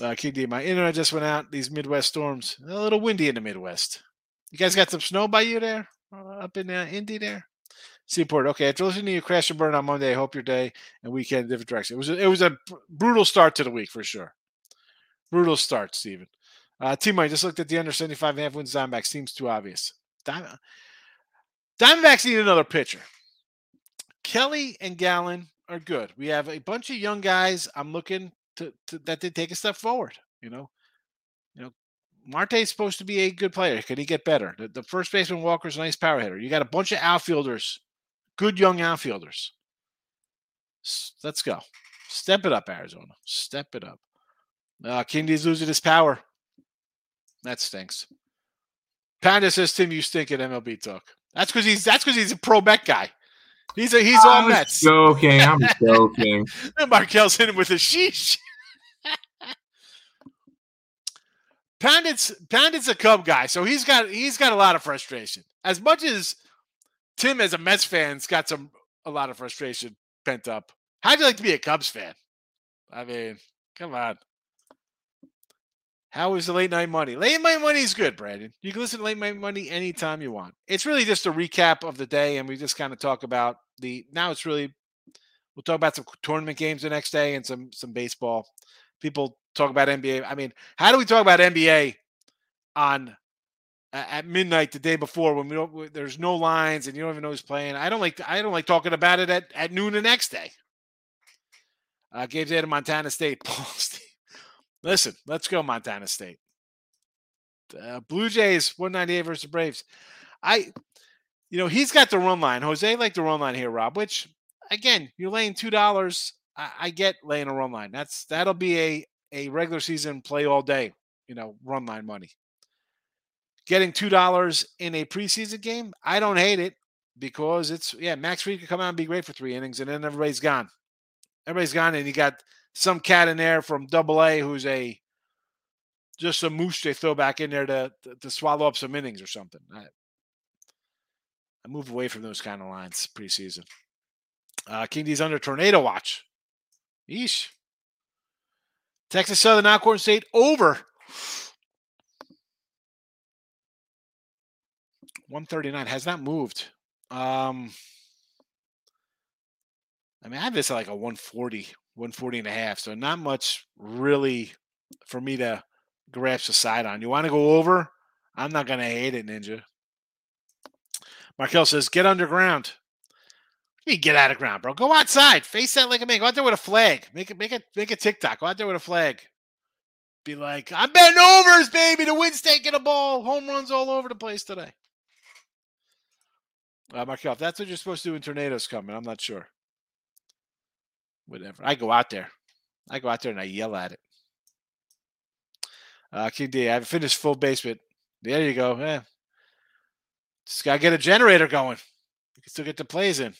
Uh, King D, my internet just went out. These Midwest storms, a little windy in the Midwest. You guys got some snow by you there, uh, up in uh, Indy there? Seaport. Okay, after listening to you crash and burn on Monday, I hope your day and weekend in different direction. It was a, it was a brutal start to the week for sure. Brutal start, Steven. Uh, team, I just looked at the under 75 and a half wins Diamondbacks. Seems too obvious. Diamondbacks need another pitcher. Kelly and Gallen are good. We have a bunch of young guys. I'm looking to, to that they take a step forward. You know, you know, Marte's supposed to be a good player. Can he get better? The, the first baseman Walker's a nice power hitter. You got a bunch of outfielders, good young outfielders. S- Let's go. Step it up, Arizona. Step it up. Uh, Kindy's losing his power. That stinks. Panda says, "Tim, you stink at MLB talk." That's because he's that's because he's a pro Met guy. He's a he's all I'm Mets. joking. I'm joking. And Markel's hitting with a sheesh. Pandit's Pandit's a Cub guy, so he's got he's got a lot of frustration. As much as Tim, as a Mets fan's got some a lot of frustration pent up. How'd you like to be a Cubs fan? I mean, come on. How is the late night money? Late night money is good, Brandon. You can listen to late night money anytime you want. It's really just a recap of the day, and we just kind of talk about the. Now it's really we'll talk about some tournament games the next day and some some baseball. People talk about NBA. I mean, how do we talk about NBA on at midnight the day before when we don't there's no lines and you don't even know who's playing? I don't like I don't like talking about it at, at noon the next day. Uh, Gabe's out of Montana State. Paul. Listen, let's go Montana State. Uh, Blue Jays 198 versus Braves. I, you know, he's got the run line. Jose like the run line here, Rob. Which again, you're laying two dollars. I, I get laying a run line. That's that'll be a a regular season play all day. You know, run line money. Getting two dollars in a preseason game, I don't hate it because it's yeah. Max Fried could come out and be great for three innings, and then everybody's gone. Everybody's gone, and you got some cat in there from Double A who's a just a moose they throw back in there to to, to swallow up some innings or something. I, I move away from those kind of lines preseason. Uh, King under tornado watch. Yeesh. Texas Southern Alcorn State over. 139 has not moved. Um, I mean, I have this at like a 140, 140 and a half. So not much really for me to grasp the side on. You want to go over? I'm not going to hate it, Ninja. Markel says, get underground. You get out of ground, bro. Go outside. Face that like a man. Go out there with a flag. Make it, make it, make a TikTok. Go out there with a flag. Be like, I'm betting overs, baby. The wind's taking a ball. Home runs all over the place today. Uh, Markel, if that's what you're supposed to do when tornadoes coming, I'm not sure. Whatever. I go out there. I go out there and I yell at it. Uh, King D, I haven't finished full basement. There you go. Yeah. Just gotta get a generator going. You can still get the plays in.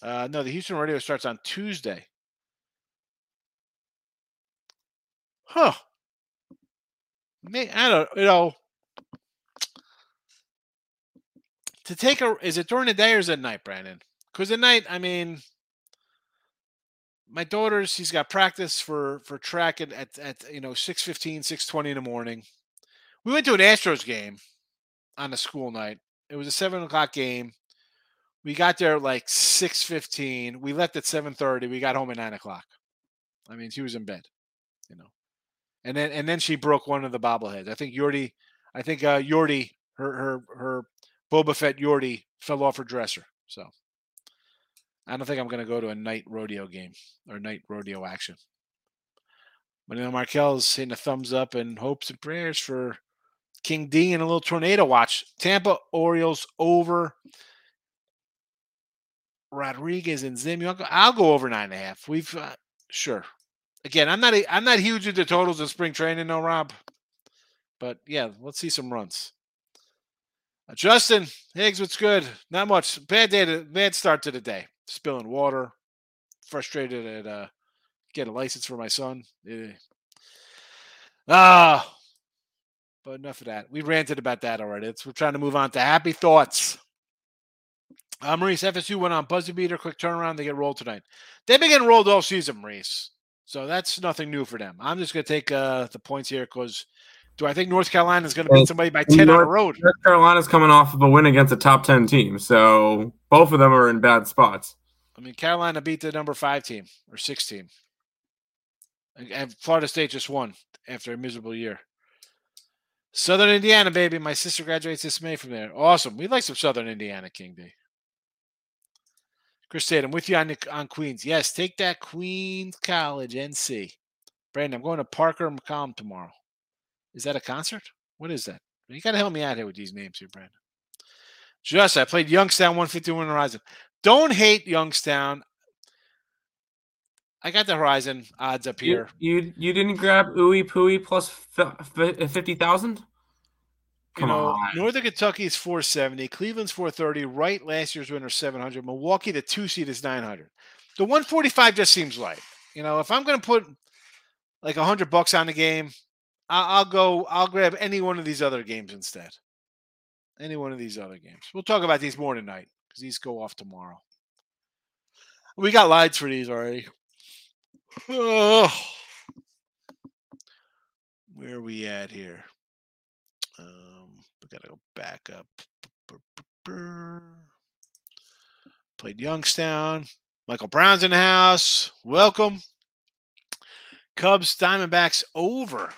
Uh, no, the Houston radio starts on Tuesday. Huh. May I don't you know. To take a is it during the day or is it night, Brandon? Because at night, I mean, my daughter, she's got practice for for track at at, at you know 6.15, 6.20 in the morning. We went to an Astros game on a school night. It was a seven o'clock game. We got there at like six fifteen. We left at seven thirty. We got home at nine o'clock. I mean, she was in bed, you know. And then and then she broke one of the bobbleheads. I think Yordi, I think uh Yordi, her her her Boba Fett Yordi fell off her dresser. So I don't think I'm gonna go to a night rodeo game or night rodeo action. You know, Markel's hitting a thumbs up and hopes and prayers for King D and a little tornado watch. Tampa Orioles over. Rodriguez and Zim. To go- I'll go over nine and a half. We've uh, sure. Again, I'm not a, I'm not huge into totals in spring training, no Rob. But yeah, let's see some runs. Uh, Justin Higgs, what's good? Not much. Bad day. To, bad start to the day. Spilling water. Frustrated at uh, get a license for my son. Eh. Ah, but enough of that. We ranted about that already. It's, we're trying to move on to happy thoughts. Uh, Maurice FSU went on buzzer beater, quick turnaround. They get rolled tonight. They've been getting rolled all season, Maurice. So that's nothing new for them. I'm just going to take uh, the points here because do I think North Carolina is going to beat somebody by 10 on the road? North Carolina's coming off of a win against a top 10 team. So both of them are in bad spots. I mean, Carolina beat the number five team or six team. And- Florida State just won after a miserable year. Southern Indiana, baby. My sister graduates this May from there. Awesome. We like some Southern Indiana, King D. Chris Tatum, with you on, on Queens. Yes, take that Queens College, NC. Brandon, I'm going to Parker McCollum tomorrow. Is that a concert? What is that? You got to help me out here with these names here, Brandon. Just, I played Youngstown 151 Horizon. Don't hate Youngstown. I got the Horizon odds up here. You you, you didn't grab Ooey Pooey plus fifty thousand. You know, on. Northern Kentucky is 470. Cleveland's 430. Right, last year's winner 700. Milwaukee, the two seed is 900. The 145 just seems light. You know, if I'm going to put like a hundred bucks on the game, I'll, go. I'll grab any one of these other games instead. Any one of these other games. We'll talk about these more tonight because these go off tomorrow. We got lights for these already. Where are we at here? Um, we gotta go back up. Played Youngstown. Michael Brown's in the house. Welcome. Cubs, Diamondbacks over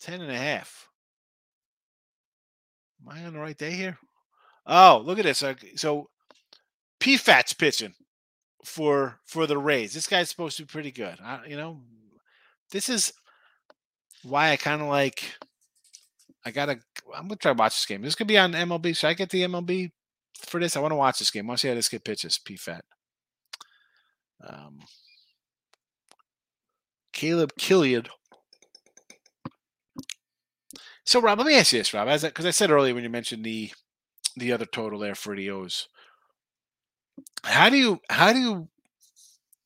10 and a half. Am I on the right day here? Oh, look at this. So Pfaadt's pitching for for the Rays. This guy's supposed to be pretty good. I, you know, this is why I kind of like. I gotta. I'm gonna try to watch this game. This could be on MLB. Should I get the MLB for this? I want to watch this game. I want to see how this kid pitches. Pfaadt. Um, Caleb Killian. So, Rob, let me ask you this, Rob, because I, I said earlier when you mentioned the the other total there for the O's. How do you how do you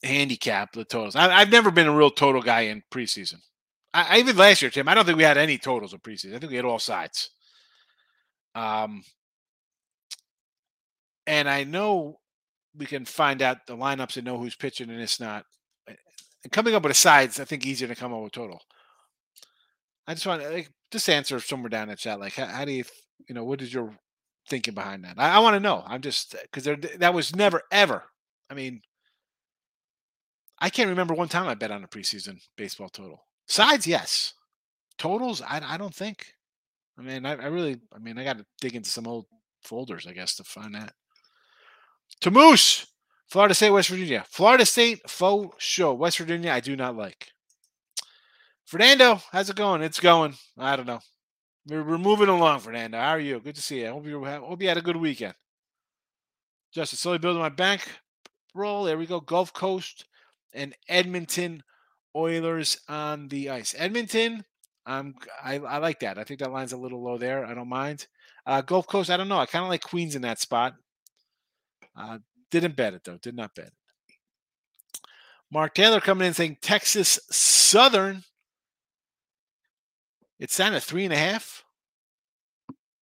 handicap the totals? I, have never been a real total guy in preseason. I, I, even last year, Tim, I don't think we had any totals in preseason. I think we had all sides. Um, and I know we can find out the lineups and know who's pitching and it's not. And coming up with a sides, I think easier to come up with total. I just want to like, just answer somewhere down in the chat. Like, how, how do you, you know, what is your thinking behind that? I, I want to know. I'm just uh, because that was never ever. I mean, I can't remember one time I bet on a preseason baseball total. Sides, yes. Totals, I, I don't think. I mean, I, I really, I mean, I got to dig into some old folders, I guess, to find that. To Moose, Florida State, West Virginia. Florida State, faux show. West Virginia, I do not like. Fernando, how's it going? It's going. I don't know. We're, we're moving along, Fernando. How are you? Good to see you. I hope you, hope you had a good weekend. Justin, slowly building my bank roll. There we go. Gulf Coast and Edmonton Oilers on the ice. Edmonton, um, I, I like that. I think that line's a little low there. I don't mind. Uh, Gulf Coast, I don't know. I kind of like Queens in that spot. Uh, didn't bet it though. Did not bet it. Mark Taylor coming in saying Texas Southern it's down to three and a half.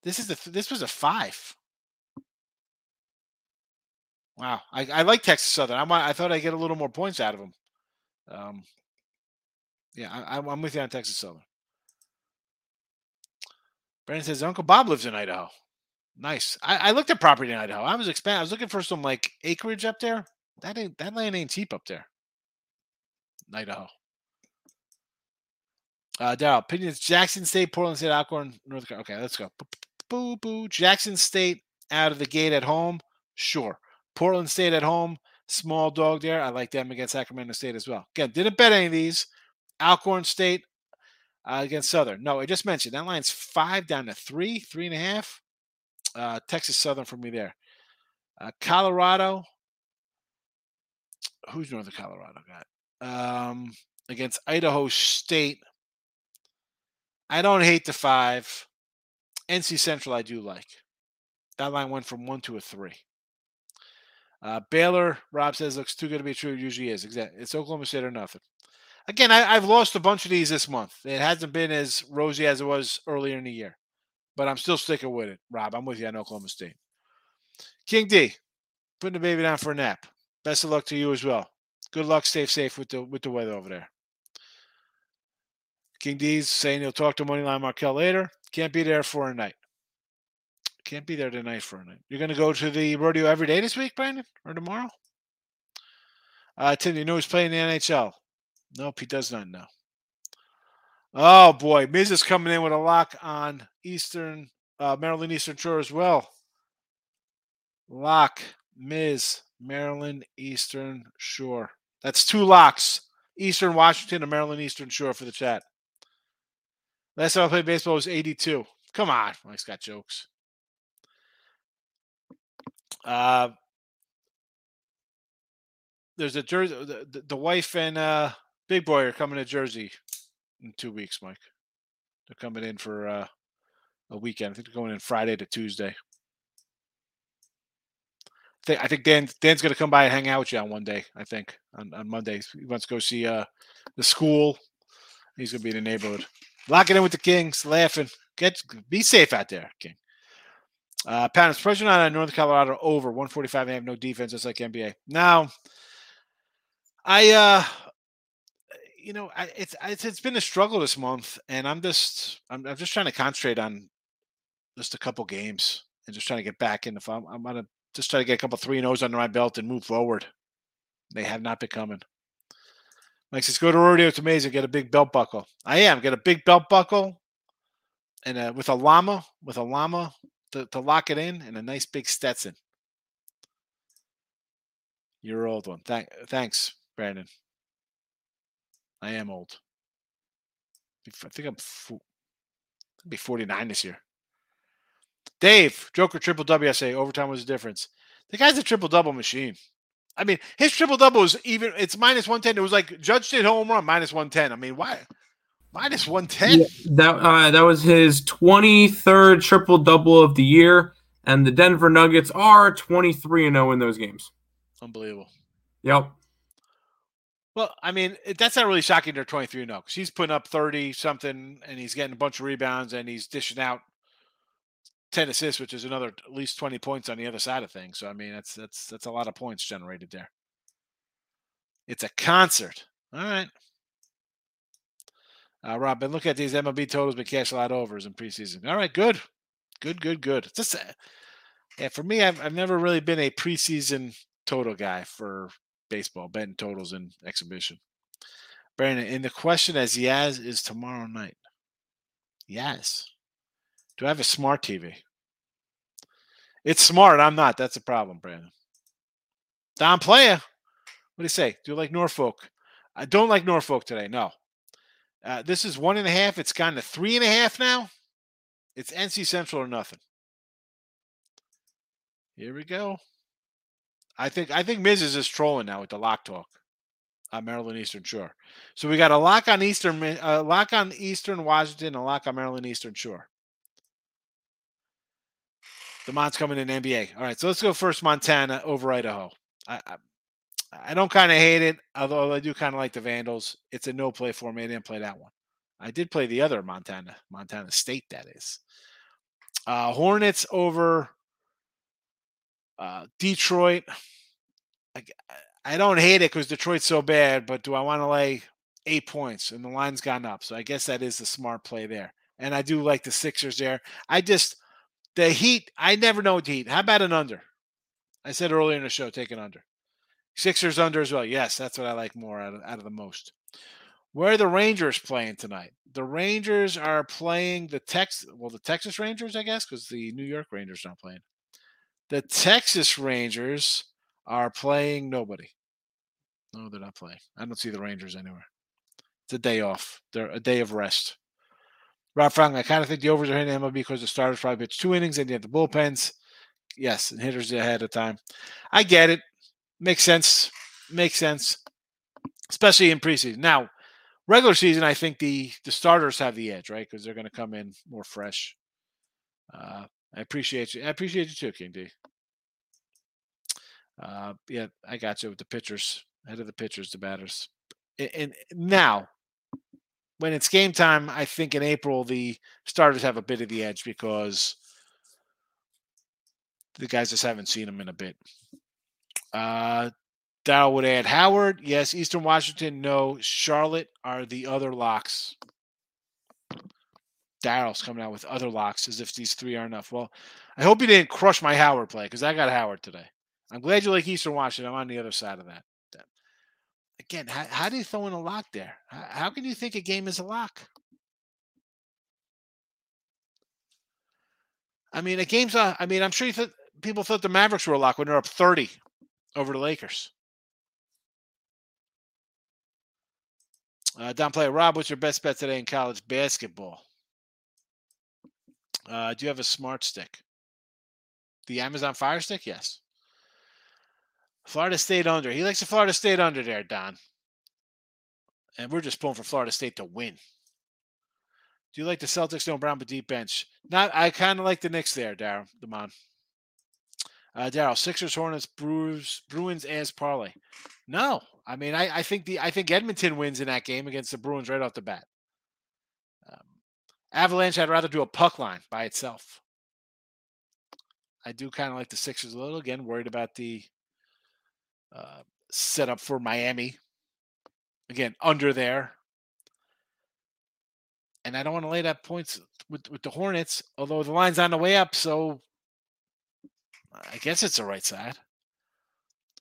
This is the this was a five. Wow, I, I like Texas Southern. I I thought I'd get a little more points out of them. Um, yeah, I, I'm with you on Texas Southern. Brandon says Uncle Bob lives in Idaho. Nice. I, I looked at property in Idaho. I was expand. I was looking for some like acreage up there. That ain't that land ain't cheap up there. Idaho. Uh, Daryl, opinions Jackson State, Portland State, Alcorn, North Carolina. Okay, let's go. Boo, boo. Jackson State out of the gate at home. Sure. Portland State at home. Small dog there. I like them against Sacramento State as well. Again, didn't bet any of these. Alcorn State uh, against Southern. No, I just mentioned that line's five down to three, three and a half. Uh, Texas Southern for me there. Uh, Colorado. Who's Northern Colorado got? Um, against Idaho State. I don't hate the five. NC Central, I do like. That line went from one to a three. Uh, Baylor, Rob says, looks too good to be true. It usually is. Exactly. It's Oklahoma State or nothing. Again, I, have lost a bunch of these this month. It hasn't been as rosy as it was earlier in the year, but I'm still sticking with it. Rob, I'm with you on Oklahoma State. King D, putting the baby down for a nap. Best of luck to you as well. Good luck. Stay safe with the with the weather over there. King D's saying he'll talk to Moneyline Markel later. Can't be there for a night. Can't be there tonight for a night. You're going to go to the rodeo every day this week, Brandon, or tomorrow? Uh, Tim, you know he's playing the NHL? Nope, he does not know. Oh boy, Miz is coming in with a lock on Eastern uh, Maryland Eastern Shore as well. Lock Miz Maryland Eastern Shore. That's two locks. Eastern Washington and Maryland Eastern Shore for the chat. Last time I played baseball was 82. Come on. Mike's got jokes. Uh, there's a Jersey. The, the- the wife and uh, Big Boy are coming to Jersey in two weeks, Mike. They're coming in for uh, a weekend. I think they're going in Friday to Tuesday. I think, I think Dan Dan's going to come by and hang out with you on one day. I think on, on Monday he wants to go see uh, the school. He's going to be in the neighborhood. Lock it in with the Kings, laughing. Get be safe out there, King. Uh, Patterns pressure on North Colorado over 145 and have no defense, just like NBA. Now, I uh you know, I, it's it's it's been a struggle this month, and I'm just I'm, I'm just trying to concentrate on just a couple games and just trying to get back in. If I'm I'm gonna just try to get a couple three and O's under my belt and move forward. They have not been coming. Mike says, "Go to rodeo. Amazing. Get a big belt buckle. I am. Get a big belt buckle, and uh, with a llama, with a llama to, to lock it in, and a nice big Stetson. You're old one. Thank, thanks, Brandon. I am old. I think I'm I'll be 49 this year. Dave, Joker triple WSA. Overtime was the difference. The guy's a triple double machine. I mean, his triple double is even it's minus 110. It was like Judge did home run minus 110. I mean, why? Minus 110? Yeah, that uh, that was his 23rd triple double of the year, and the Denver Nuggets are 23 and 0 in those games. Unbelievable. Yep. Well, I mean, that's not really shocking. They're 23 and 0 because he's putting up 30 something and he's getting a bunch of rebounds and he's dishing out 10 assists, which is another at least 20 points on the other side of things. So, I mean, that's that's that's a lot of points generated there. It's a concert. All right. Uh, Rob, been looking at these MLB totals, but cash a lot overs in preseason. All right, good, good, good, good. Just, uh, yeah, for me, I've, I've never really been a preseason total guy for baseball, betting totals in exhibition. Brandon, and the question as Yaz is tomorrow night. Yes. Do I have a smart TV? It's smart. I'm not. That's a problem, Brandon. Don Playa. What do you say? Do you like Norfolk? I don't like Norfolk today. No. Uh, this is one and a half. It's gone to three and a half now. It's NC Central or nothing. Here we go. I think I think Miz is just trolling now with the lock talk. Uh, Maryland Eastern Shore. So we got a lock on Eastern, Mi- uh, lock on Eastern Washington, a lock on Maryland Eastern Shore. The Mont's coming in NBA. All right, so let's go first. Montana over Idaho. I I, I don't kind of hate it, although I do kind of like the Vandals. It's a no play for me. I didn't play that one. I did play the other Montana, Montana State. That is. Uh, Hornets over uh, Detroit. I, I don't hate it because Detroit's so bad, but do I want to lay eight points? And the line's gone up. So I guess that is the smart play there. And I do like the Sixers there. I just, the Heat, I never know the Heat. How about an under? I said earlier in the show, take an under. Sixers under as well. Yes, that's what I like more out of, out of the most. Where are the Rangers playing tonight? The Rangers are playing the Tex, well, the Texas Rangers, I guess, because the New York Rangers are not playing. The Texas Rangers are playing nobody. No, they're not playing. I don't see the Rangers anywhere. It's a day off. They're a day of rest. Rob Frank, I kind of think the overs are hitting MLB because the starters probably pitch two innings and you have the bullpens. Yes, and hitters ahead of time. I get it. Makes sense. Makes sense. Especially in preseason. Now, regular season, I think the the starters have the edge, right? Because they're going to come in more fresh. Uh, I appreciate you. I appreciate you too, King D. Uh, yeah, I got you with the pitchers. Ahead of the pitchers, the batters. And, and now, when it's game time, I think in April the starters have a bit of the edge because the guys just haven't seen them in a bit. Uh, Dow would add Howard. Yes. Eastern Washington. No. Charlotte are the other locks. Daryl's coming out with other locks as if these three are enough. Well, I hope you didn't crush my Howard play because I got Howard today. I'm glad you like Eastern Washington. I'm on the other side of that again, how, how do you throw in a lock there? How can you think a game is a lock? I mean, a game's a, I mean, I'm sure people thought the Mavericks were a lock when they're up 30 over the Lakers. Uh, Don Player, Rob, what's your best bet today in college basketball? Uh, do you have a smart stick? The Amazon Fire Stick? Yes. Florida State under. He likes the Florida State under there, Don. And we're just pulling for Florida State to win. Do you like the Celtics? No Brown, but deep bench. Not. I kind of like the Knicks there, Daryl. Demond. Uh, Daryl, Sixers, Hornets, Brewers, Bruins as parlay. No, I mean, I, I think the I think Edmonton wins in that game against the Bruins right off the bat. Um, Avalanche, I'd rather do a puck line by itself. I do kind of like the Sixers a little. Again, worried about the uh, setup for Miami. Again, under there. And I don't want to lay that points with, with the Hornets, although the line's on the way up. So I guess it's the right side.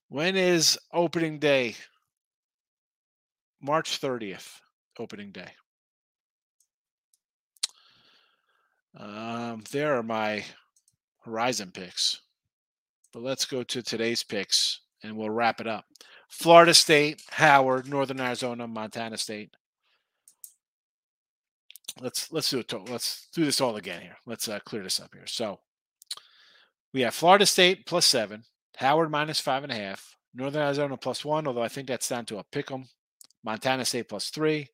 When is opening day? March 30th, opening day. Um, there are my Horizon picks. But let's go to today's picks and we'll wrap it up. Florida State, Howard, Northern Arizona, Montana State. Let's let's do it. Let's do this all again here. Let's uh, clear this up here. So we have Florida State plus seven, Howard minus five and a half, Northern Arizona plus one, although I think that's down to a pick 'em. Montana State plus three.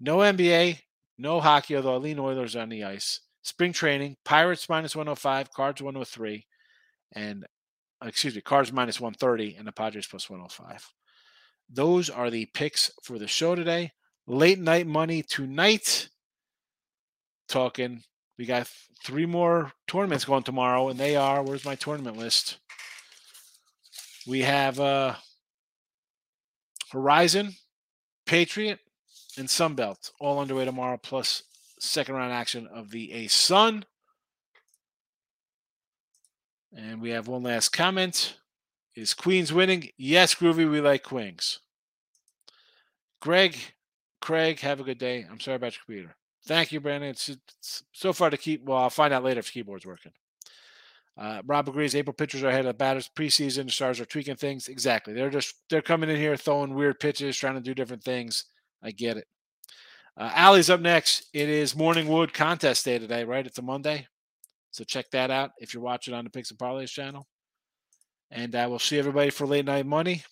No NBA, no hockey, although lean Oilers on the ice. Spring training, Pirates minus 105, Cards 103, and excuse me, Cards minus 130, and the Padres plus 105. Those are the picks for the show today. Late night money tonight. Talking, we got three more tournaments going tomorrow, and they are where's my tournament list? We have uh Horizon, Patriot, and Sunbelt all underway tomorrow, plus second round action of the ASUN. And we have one last comment. Is Queens winning? Yes, Groovy, we like Queens. Greg, Craig, have a good day. I'm sorry about your computer. Thank you, Brandon. It's, it's so far to keep. Well, I'll find out later if the keyboard's working. Uh, Rob agrees. April pitchers are ahead of the batters preseason. The stars are tweaking things. Exactly. They're just they're coming in here throwing weird pitches, trying to do different things. I get it. Uh, Allie's up next. It is Morning Wood contest day today, right? It's a Monday. So check that out if you're watching on the Picks and Parlays channel. And uh, I will see everybody for late night money.